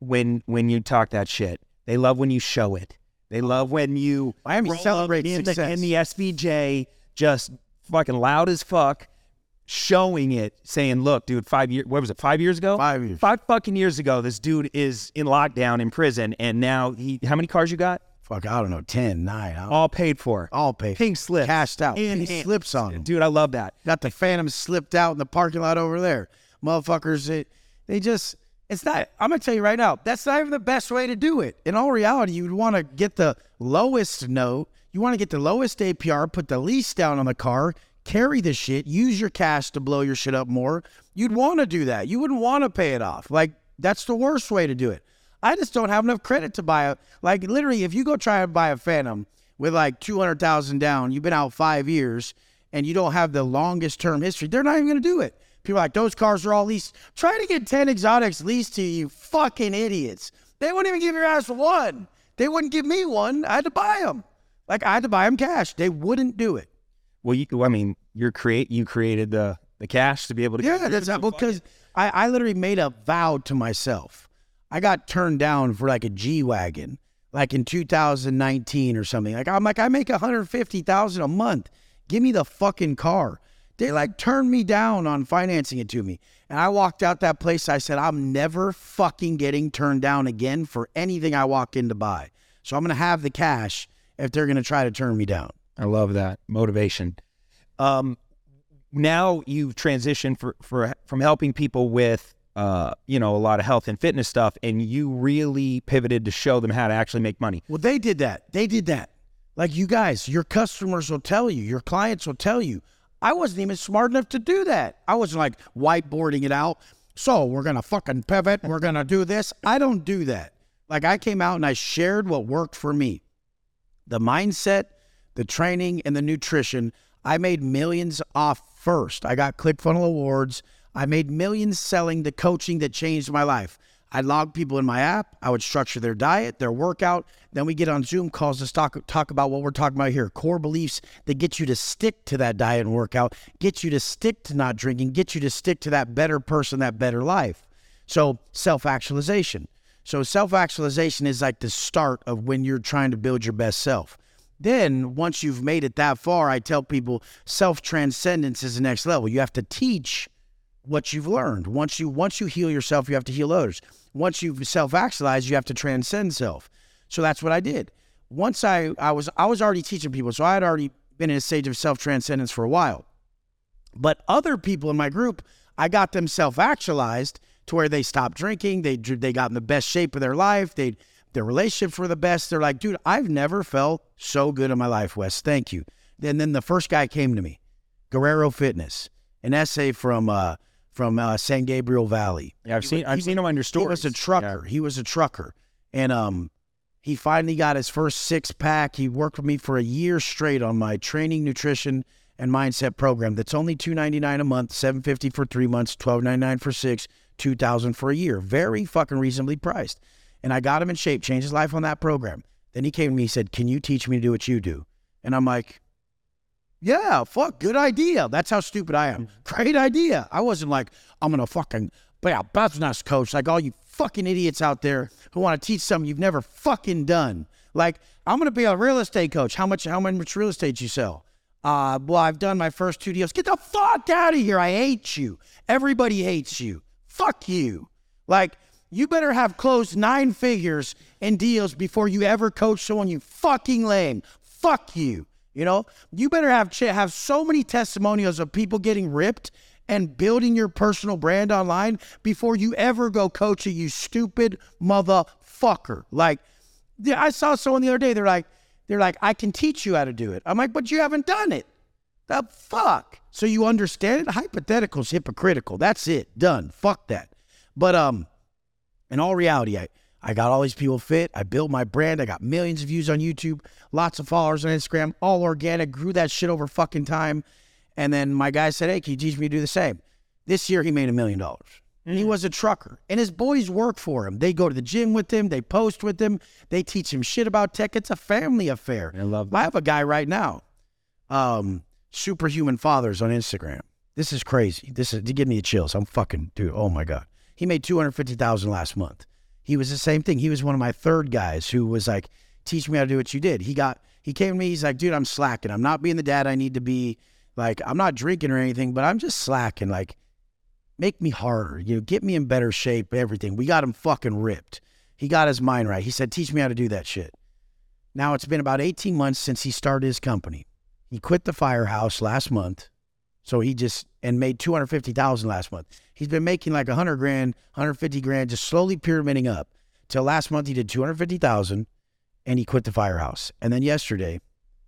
when when you talk that shit. They love when you show it. They love when you Miami celebrates in the, in the SVJ just fucking loud as fuck, showing it, saying, "Look, dude, five years. What was it? Five years ago? Five years. Five fucking years ago. This dude is in lockdown in prison, and now he. How many cars you got? Fuck, I don't know, 10, 9, I don't- All paid for. all paid. Pink slips. Cashed out. In Pink hand. slips on them. Dude, I love that. Got the Phantom slipped out in the parking lot over there. Motherfuckers, they, they just, it's not, I'm going to tell you right now, that's not even the best way to do it. In all reality, you would want to get the lowest note. You want to get the lowest APR, put the least down on the car, carry the shit, use your cash to blow your shit up more. You'd want to do that. You wouldn't want to pay it off. Like, that's the worst way to do it. I just don't have enough credit to buy a, like, literally, if you go try and buy a Phantom with like 200,000 down, you've been out five years, and you don't have the longest term history, they're not even going to do it. People are like, those cars are all leased. Try to get 10 exotics leased to you, fucking idiots. They wouldn't even give your ass one. They wouldn't give me one. I had to buy them. Like, I had to buy them cash. They wouldn't do it. Well, you. I mean, you're create. You created the the cash to be able to. Yeah, that's not because I, I literally made a vow to myself. I got turned down for like a G wagon, like in 2019 or something. Like I'm like I make 150,000 a month. Give me the fucking car. They like turned me down on financing it to me. And I walked out that place. I said, I'm never fucking getting turned down again for anything I walk in to buy. So I'm going to have the cash if they're going to try to turn me down. I love that motivation. Um, now you've transitioned for, for from helping people with uh, you know, a lot of health and fitness stuff, and you really pivoted to show them how to actually make money. Well, they did that. They did that. Like you guys, your customers will tell you, your clients will tell you. I wasn't even smart enough to do that. I wasn't like whiteboarding it out. So we're gonna fucking pivot. We're gonna do this. I don't do that. Like I came out and I shared what worked for me. The mindset, the training, and the nutrition. I made millions off first. I got ClickFunnels awards. I made millions selling the coaching that changed my life. I log people in my app. I would structure their diet, their workout. Then we get on Zoom calls to talk, talk about what we're talking about here core beliefs that get you to stick to that diet and workout, get you to stick to not drinking, get you to stick to that better person, that better life. So, self actualization. So self actualization is like the start of when you're trying to build your best self. Then, once you've made it that far, I tell people self transcendence is the next level. You have to teach what you've learned. Once you once you heal yourself, you have to heal others. Once you've self actualized, you have to transcend self. So that's what I did. Once I I was I was already teaching people, so I had already been in a stage of self transcendence for a while. But other people in my group, I got them self actualized to where they stopped drinking. They they got in the best shape of their life. They their relationships were the best. They're like, dude, I've never felt so good in my life, Wes. Thank you. And then the first guy came to me, Guerrero Fitness, an essay from uh, from uh, San Gabriel Valley. Yeah, I've seen I've seen him on your store. He was a trucker. He was a trucker, and um, he finally got his first six pack. He worked with me for a year straight on my training, nutrition, and mindset program. That's only two ninety nine a month, seven fifty for three months, twelve ninety nine for six, two thousand for a year. Very fucking reasonably priced. And I got him in shape, changed his life on that program. Then he came to me, he said, "Can you teach me to do what you do?" And I'm like, yeah, fuck, good idea. That's how stupid I am. Great idea. I wasn't like, I'm gonna fucking be a business coach like all you fucking idiots out there who want to teach something you've never fucking done. Like, I'm gonna be a real estate coach. How much how much real estate you sell? Uh, well, I've done my first two deals. Get the fuck out of here. I hate you. Everybody hates you. Fuck you. Like, you better have closed nine figures in deals before you ever coach someone you fucking lame. Fuck you. You know, you better have have so many testimonials of people getting ripped and building your personal brand online before you ever go coach a you stupid motherfucker. Like, I saw someone the other day. They're like, they're like, I can teach you how to do it. I'm like, but you haven't done it. The fuck. So you understand it? Hypothetical is hypocritical. That's it. Done. Fuck that. But um, in all reality, I I got all these people fit. I built my brand. I got millions of views on YouTube, lots of followers on Instagram, all organic. Grew that shit over fucking time. And then my guy said, "Hey, can you teach me to do the same?" This year, he made a million dollars. And he was a trucker. And his boys work for him. They go to the gym with him. They post with him. They teach him shit about tech. It's a family affair. I love I have a guy right now, um, Superhuman Fathers on Instagram. This is crazy. This is to give me the chills. I'm fucking dude. Oh my god. He made two hundred fifty thousand last month. He was the same thing. He was one of my third guys who was like, teach me how to do what you did. He got he came to me, he's like, dude, I'm slacking. I'm not being the dad I need to be. Like, I'm not drinking or anything, but I'm just slacking. Like, make me harder. You know, get me in better shape, everything. We got him fucking ripped. He got his mind right. He said, teach me how to do that shit. Now it's been about 18 months since he started his company. He quit the firehouse last month. So he just and made 250,000 last month. He's been making like 100 grand, 150 grand, just slowly pyramiding up. Till last month he did 250,000 and he quit the firehouse. And then yesterday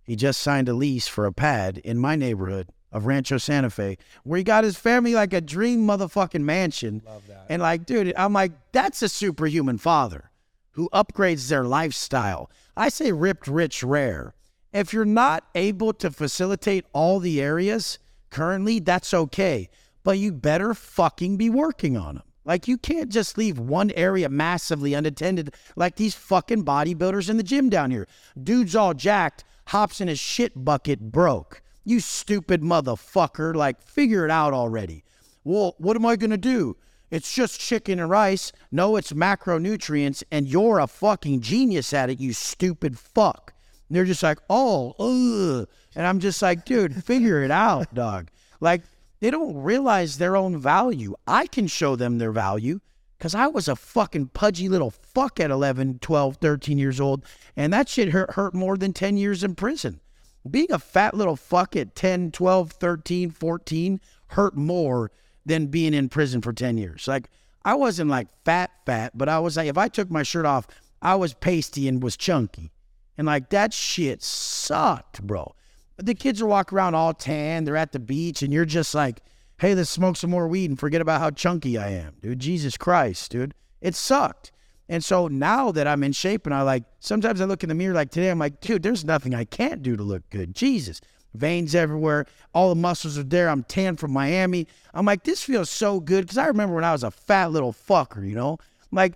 he just signed a lease for a pad in my neighborhood of Rancho Santa Fe where he got his family like a dream motherfucking mansion. Love that. And like, dude, I'm like, that's a superhuman father who upgrades their lifestyle. I say ripped rich rare. If you're not able to facilitate all the areas currently, that's okay. But you better fucking be working on them. Like you can't just leave one area massively unattended like these fucking bodybuilders in the gym down here. Dude's all jacked, hops in his shit bucket broke. You stupid motherfucker. Like figure it out already. Well, what am I going to do? It's just chicken and rice. No, it's macronutrients, and you're a fucking genius at it, you stupid fuck. And they're just like, oh, ugh. And I'm just like, dude, figure it out, dog. Like, they don't realize their own value. I can show them their value because I was a fucking pudgy little fuck at 11, 12, 13 years old, and that shit hurt, hurt more than 10 years in prison. Being a fat little fuck at 10, 12, 13, 14 hurt more than being in prison for 10 years. Like, I wasn't like fat, fat, but I was like, if I took my shirt off, I was pasty and was chunky. And like, that shit sucked, bro. The kids are walking around all tan, they're at the beach, and you're just like, hey, let's smoke some more weed and forget about how chunky I am, dude. Jesus Christ, dude. It sucked. And so now that I'm in shape and I like, sometimes I look in the mirror like today, I'm like, dude, there's nothing I can't do to look good. Jesus. Veins everywhere. All the muscles are there. I'm tan from Miami. I'm like, this feels so good. Cause I remember when I was a fat little fucker, you know? Like,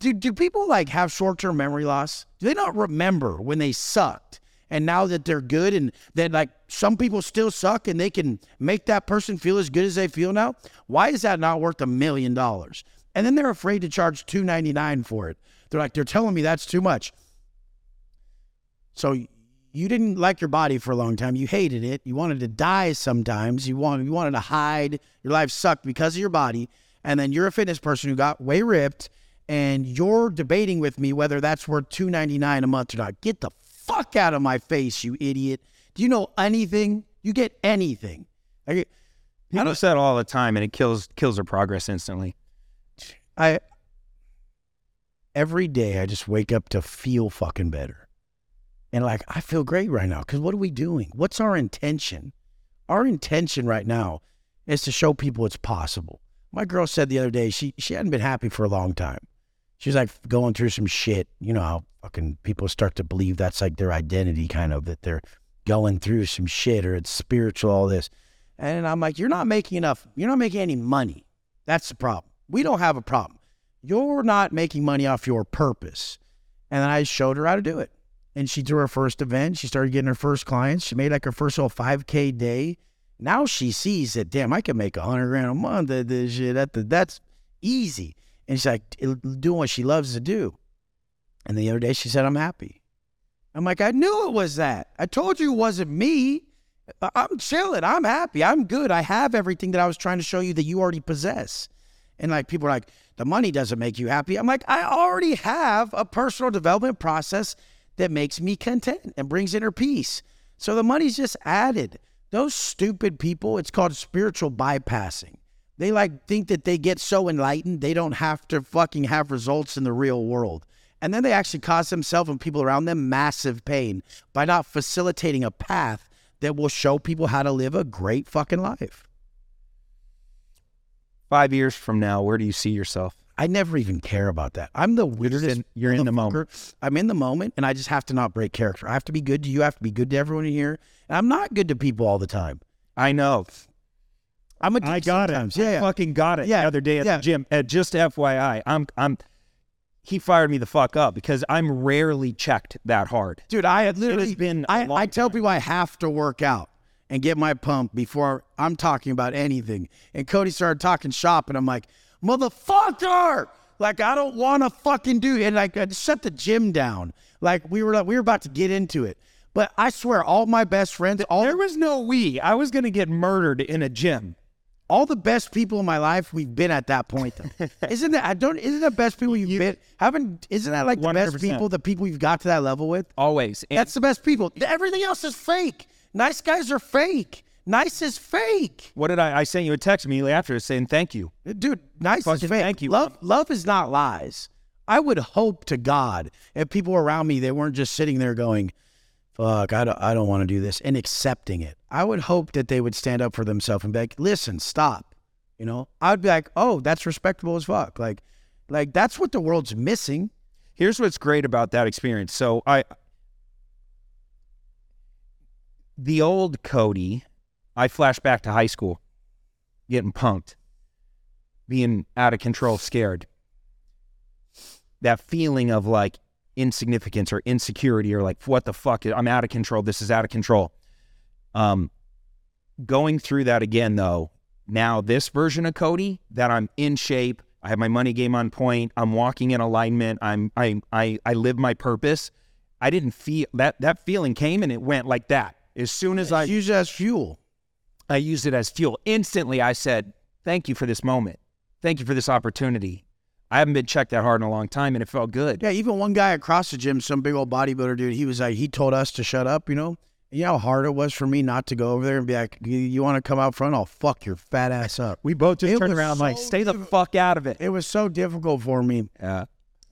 do, do people like have short term memory loss? Do they not remember when they sucked? And now that they're good and that like some people still suck and they can make that person feel as good as they feel now, why is that not worth a million dollars? And then they're afraid to charge two ninety nine for it. They're like, they're telling me that's too much. So you didn't like your body for a long time. You hated it. You wanted to die sometimes. You wanted you wanted to hide. Your life sucked because of your body. And then you're a fitness person who got way ripped, and you're debating with me whether that's worth two ninety nine a month or not. Get the fuck out of my face, you idiot. Do you know anything? You get anything. I, People say that all the time, and it kills kills their progress instantly. I every day I just wake up to feel fucking better. And like I feel great right now cuz what are we doing? What's our intention? Our intention right now is to show people it's possible. My girl said the other day she she hadn't been happy for a long time. She was like going through some shit, you know how fucking people start to believe that's like their identity kind of that they're going through some shit or it's spiritual all this. And I'm like, you're not making enough. You're not making any money. That's the problem. We don't have a problem. You're not making money off your purpose. And then I showed her how to do it. And she threw her first event. She started getting her first clients. She made like her first little 5K day. Now she sees that, damn, I can make a hundred grand a month. That, that shit, that, that's easy. And she's like doing what she loves to do. And the other day she said, I'm happy. I'm like, I knew it was that. I told you it wasn't me. I'm chilling. I'm happy. I'm good. I have everything that I was trying to show you that you already possess. And like people are like, the money doesn't make you happy. I'm like, I already have a personal development process that makes me content and brings inner peace. So the money's just added. Those stupid people, it's called spiritual bypassing. They like think that they get so enlightened they don't have to fucking have results in the real world. And then they actually cause themselves and people around them massive pain by not facilitating a path that will show people how to live a great fucking life. Five years from now, where do you see yourself? I never even care about that. I'm the weirdest. in- you're in the moment. I'm in the moment, and I just have to not break character. I have to be good to you. I have to be good to everyone in here. And I'm not good to people all the time. I know. I'm a I got sometimes. it. Yeah, I yeah. fucking got it Yeah, the other day at yeah. the gym. Uh, just FYI, I'm I'm. He fired me the fuck up because I'm rarely checked that hard. dude. I had literally been I, I tell people I have to work out and get my pump before I'm talking about anything. And Cody started talking shop, and I'm like, motherfucker. Like I don't want to fucking do, and like I shut the gym down. Like we were like we were about to get into it, but I swear, all my best friends, all There was no we. I was gonna get murdered in a gym. All the best people in my life, we've been at that point. Though. isn't that I don't? Isn't the best people you've been? Haven't? Isn't that like the best people? The people you've got to that level with? Always. And That's the best people. Everything else is fake. Nice guys are fake. Nice is fake, what did I? I sent you a text immediately after saying thank you. dude. Nice Fucking is fake. thank you. Love, love is not lies. I would hope to God if people around me they weren't just sitting there going, "Fuck, I don't, I don't want to do this," and accepting it. I would hope that they would stand up for themselves and be like, "Listen, stop." You know, I'd be like, "Oh, that's respectable as fuck." Like, like that's what the world's missing. Here's what's great about that experience. So I the old Cody, I flash back to high school, getting punked, being out of control, scared. That feeling of like insignificance or insecurity or like what the fuck I'm out of control. This is out of control. Um going through that again though, now this version of Cody that I'm in shape, I have my money game on point, I'm walking in alignment, I'm I I I live my purpose. I didn't feel that that feeling came and it went like that. As soon as I Use it as fuel. I used it as fuel. Instantly, I said, Thank you for this moment. Thank you for this opportunity. I haven't been checked that hard in a long time, and it felt good. Yeah, even one guy across the gym, some big old bodybuilder dude, he was like, he told us to shut up, you know? You know how hard it was for me not to go over there and be like, you, you want to come out front? I'll fuck your fat ass up. We both just It turned around like, Stay the fuck out of it. It was so difficult for me Yeah.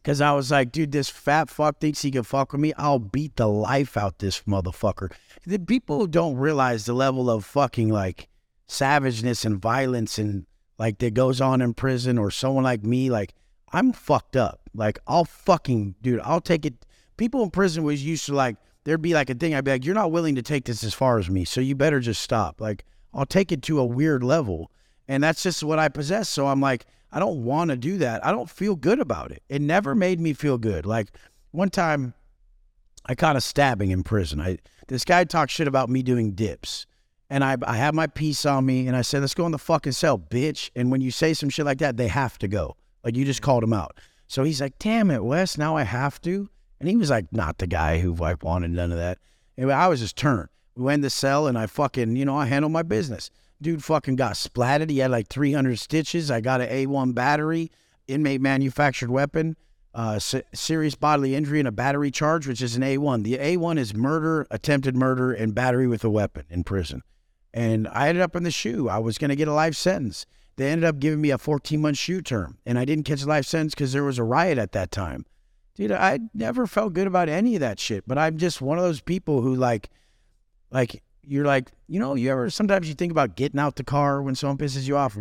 because I was like, dude, this fat fuck thinks he can fuck with me. I'll beat the life out this motherfucker. The people don't realize the level of fucking like savageness and violence and like that goes on in prison or someone like me. Like, I'm fucked up. Like, I'll fucking, dude, I'll take it. People in prison was used to like, there'd be like a thing. I'd be like, you're not willing to take this as far as me. So you better just stop. Like, I'll take it to a weird level. And that's just what I possess. So I'm like, I don't want to do that. I don't feel good about it. It never made me feel good. Like one time I caught a stabbing in prison. I this guy talked shit about me doing dips. And I I had my piece on me and I said, let's go in the fucking cell, bitch. And when you say some shit like that, they have to go. Like you just called him out. So he's like, damn it, Wes, now I have to. And he was like, not the guy who like wanted none of that. Anyway, I was his turn. We went the cell and I fucking, you know, I handled my business. Dude fucking got splatted. He had like 300 stitches. I got an A1 battery, inmate manufactured weapon, uh, se- serious bodily injury, and a battery charge, which is an A1. The A1 is murder, attempted murder, and battery with a weapon in prison. And I ended up in the shoe. I was going to get a life sentence. They ended up giving me a 14 month shoe term, and I didn't catch a life sentence because there was a riot at that time. Dude, I never felt good about any of that shit, but I'm just one of those people who like, like you're like, you know, you ever sometimes you think about getting out the car when someone pisses you off.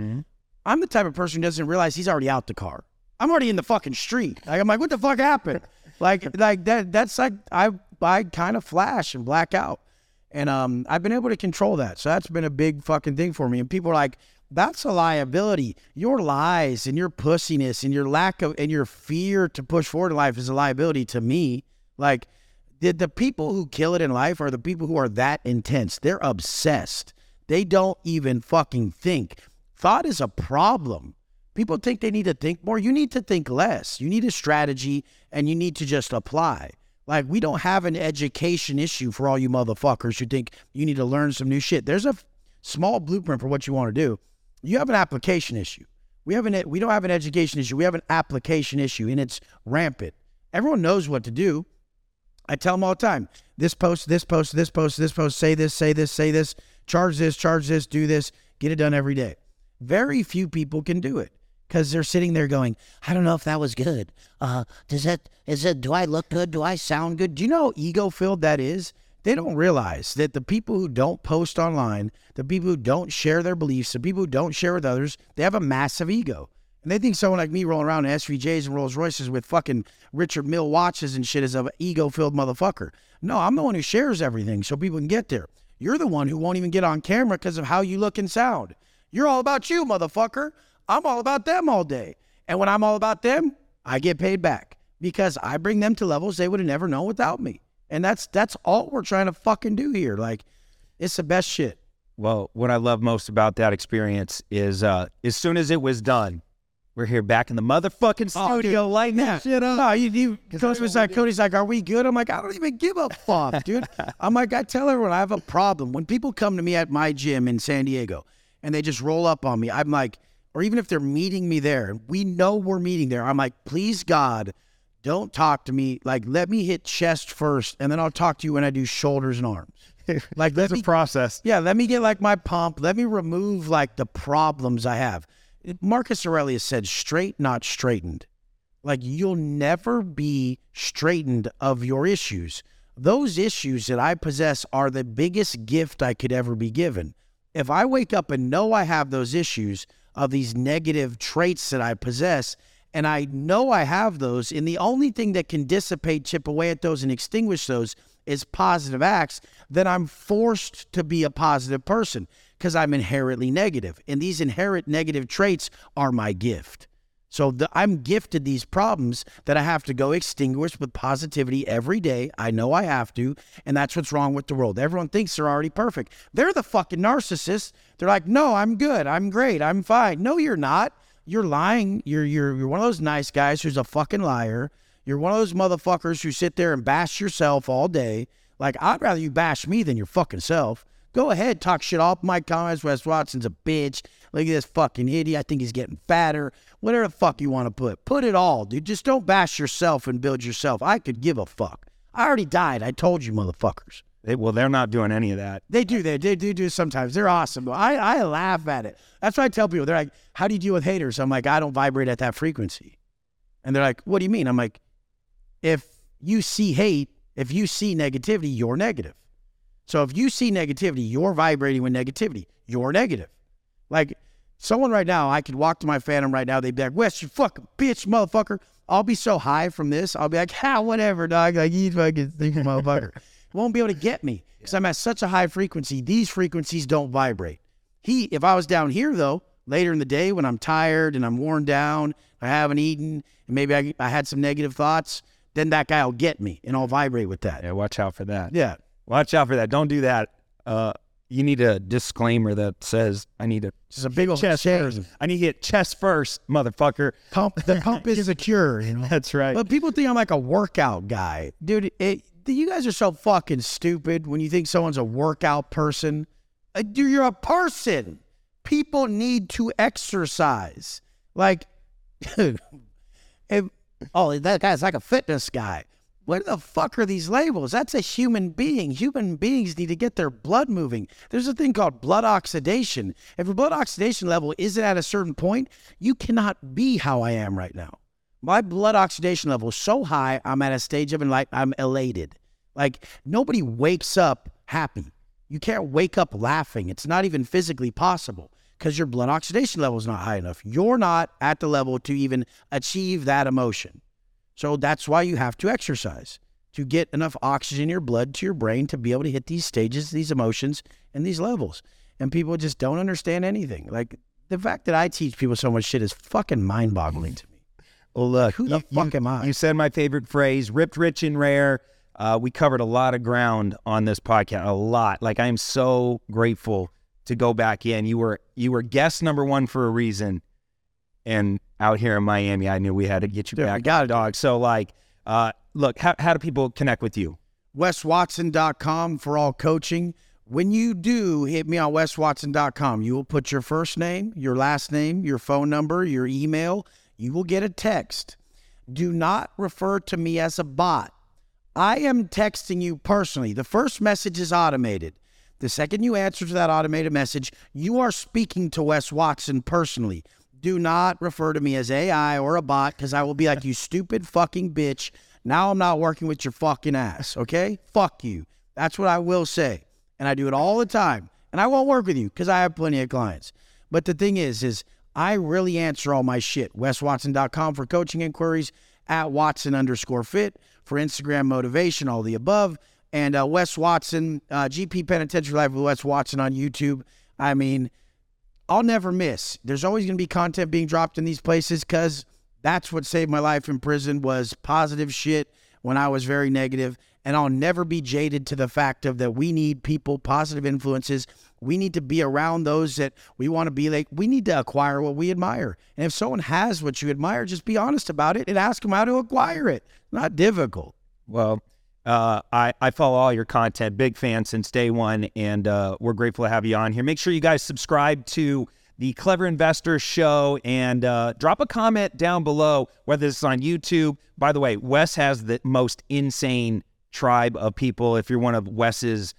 I'm the type of person who doesn't realize he's already out the car. I'm already in the fucking street. Like I'm like, what the fuck happened? like like that that's like I I kind of flash and black out. And um I've been able to control that. So that's been a big fucking thing for me. And people are like, that's a liability. Your lies and your pussiness and your lack of and your fear to push forward in life is a liability to me. Like the, the people who kill it in life are the people who are that intense. They're obsessed. They don't even fucking think. Thought is a problem. People think they need to think more. You need to think less. You need a strategy and you need to just apply. Like, we don't have an education issue for all you motherfuckers who think you need to learn some new shit. There's a small blueprint for what you want to do. You have an application issue. We have an we don't have an education issue. We have an application issue, and it's rampant. Everyone knows what to do. I tell them all the time: this post, this post, this post, this post. Say this, say this, say this. Charge this, charge this. Do this. Get it done every day. Very few people can do it because they're sitting there going, "I don't know if that was good. Uh, does that is it? Do I look good? Do I sound good? Do you know how ego filled that is? They don't realize that the people who don't post online, the people who don't share their beliefs, the people who don't share with others, they have a massive ego. And they think someone like me rolling around in SVJs and Rolls Royces with fucking Richard Mille watches and shit is an ego filled motherfucker. No, I'm the one who shares everything so people can get there. You're the one who won't even get on camera because of how you look and sound. You're all about you, motherfucker. I'm all about them all day. And when I'm all about them, I get paid back because I bring them to levels they would have never known without me. And that's that's all we're trying to fucking do here. Like, it's the best shit. Well, what I love most about that experience is uh, as soon as it was done, we're here back in the motherfucking studio lighting that shit up. No, you, you Coach was like, Cody's like, are we good? I'm like, I don't even give a fuck, dude. I'm like, I tell everyone I have a problem. When people come to me at my gym in San Diego and they just roll up on me, I'm like, or even if they're meeting me there, we know we're meeting there. I'm like, please God, don't talk to me. Like, let me hit chest first, and then I'll talk to you when I do shoulders and arms. Like, that's me a process. yeah, let me get like my pump. Let me remove like the problems I have. Marcus Aurelius said, straight, not straightened. Like you'll never be straightened of your issues. Those issues that I possess are the biggest gift I could ever be given. If I wake up and know I have those issues of these negative traits that I possess, and I know I have those, and the only thing that can dissipate, chip away at those, and extinguish those is positive acts, then I'm forced to be a positive person because I'm inherently negative. And these inherent negative traits are my gift. So the, I'm gifted these problems that I have to go extinguish with positivity every day. I know I have to, and that's what's wrong with the world. Everyone thinks they're already perfect. They're the fucking narcissists. They're like, "No, I'm good. I'm great. I'm fine." No, you're not. You're lying. You're you're you're one of those nice guys who's a fucking liar. You're one of those motherfuckers who sit there and bash yourself all day. Like I'd rather you bash me than your fucking self. Go ahead, talk shit off my comments. Wes Watson's a bitch. Look at this fucking idiot. I think he's getting fatter. Whatever the fuck you want to put. Put it all, dude. Just don't bash yourself and build yourself. I could give a fuck. I already died. I told you, motherfuckers. They, well, they're not doing any of that. They do. They, they do do sometimes. They're awesome. I, I laugh at it. That's what I tell people. They're like, how do you deal with haters? I'm like, I don't vibrate at that frequency. And they're like, what do you mean? I'm like, if you see hate, if you see negativity, you're negative. So if you see negativity, you're vibrating with negativity. You're negative. Like someone right now, I could walk to my phantom right now. They'd be like, Wes, you fucking bitch, motherfucker. I'll be so high from this. I'll be like, ha, whatever, dog. Like, you fucking think, motherfucker. Won't be able to get me because I'm at such a high frequency. These frequencies don't vibrate. He, if I was down here though, later in the day when I'm tired and I'm worn down, I haven't eaten, and maybe I, I had some negative thoughts, then that guy will get me and I'll vibrate with that. Yeah, watch out for that. Yeah. Watch out for that. Don't do that. Uh, You need a disclaimer that says I need to a big old chest first. I need to hit chest first, motherfucker. Pump the pump is a cure, you know. That's right. But people think I'm like a workout guy, dude. It, you guys are so fucking stupid when you think someone's a workout person. Uh, you're a person. People need to exercise. Like, if, oh, that guy's like a fitness guy. What the fuck are these labels? That's a human being. Human beings need to get their blood moving. There's a thing called blood oxidation. If your blood oxidation level isn't at a certain point, you cannot be how I am right now. My blood oxidation level is so high, I'm at a stage of like I'm elated. Like nobody wakes up happy. You can't wake up laughing. It's not even physically possible because your blood oxidation level is not high enough. You're not at the level to even achieve that emotion. So that's why you have to exercise to get enough oxygen in your blood to your brain to be able to hit these stages, these emotions, and these levels. And people just don't understand anything. Like the fact that I teach people so much shit is fucking mind boggling to me. Well, look, Who the fuck am I? You said my favorite phrase, ripped, rich, and rare. Uh, we covered a lot of ground on this podcast, a lot. Like I am so grateful to go back in. You were you were guest number one for a reason, and out here in Miami, I knew we had to get you Dude, back, got it. dog. So like, uh, look, how how do people connect with you? weswatson.com for all coaching. When you do hit me on weswatson.com, you will put your first name, your last name, your phone number, your email. You will get a text. Do not refer to me as a bot. I am texting you personally. The first message is automated. The second you answer to that automated message, you are speaking to Wes Watson personally. Do not refer to me as AI or a bot because I will be like, you stupid fucking bitch. Now I'm not working with your fucking ass, okay? Fuck you. That's what I will say. And I do it all the time. And I won't work with you because I have plenty of clients. But the thing is, is I really answer all my shit. WesWatson.com for coaching inquiries, at Watson underscore fit for Instagram motivation, all the above. And uh, Wes Watson, uh, GP Penitentiary Life with Wes Watson on YouTube. I mean, I'll never miss. There's always going to be content being dropped in these places because that's what saved my life in prison was positive shit when I was very negative. And I'll never be jaded to the fact of that we need people, positive influences. We need to be around those that we want to be like. We need to acquire what we admire. And if someone has what you admire, just be honest about it and ask them how to acquire it. Not difficult. Well, uh, I, I follow all your content, big fan since day one, and uh, we're grateful to have you on here. Make sure you guys subscribe to the Clever Investor Show and uh, drop a comment down below, whether this is on YouTube. By the way, Wes has the most insane tribe of people. If you're one of Wes's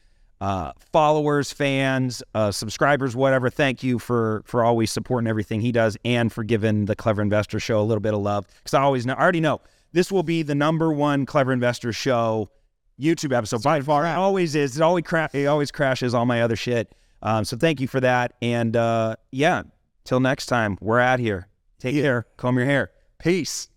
uh, followers, fans, uh, subscribers, whatever, thank you for for always supporting everything he does and for giving the Clever Investor Show a little bit of love. Because I always know, I already know this will be the number one Clever Investor Show YouTube episode by far. It always is. It always cra- it always crashes all my other shit. Um, so thank you for that. And uh, yeah, till next time, we're out here. Take care. Comb your hair. Peace.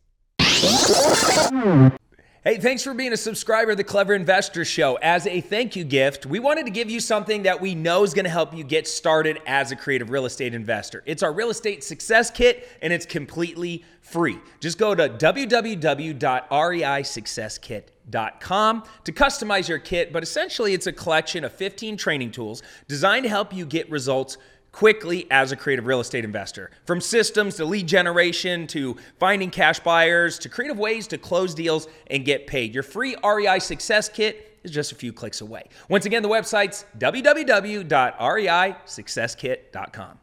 Hey, thanks for being a subscriber of the Clever Investor Show. As a thank you gift, we wanted to give you something that we know is going to help you get started as a creative real estate investor. It's our real estate success kit, and it's completely free. Just go to www.reisuccesskit.com to customize your kit, but essentially it's a collection of 15 training tools designed to help you get results quickly as a creative real estate investor. From systems to lead generation to finding cash buyers to creative ways to close deals and get paid. Your free REI Success Kit is just a few clicks away. Once again, the website's www.reisuccesskit.com.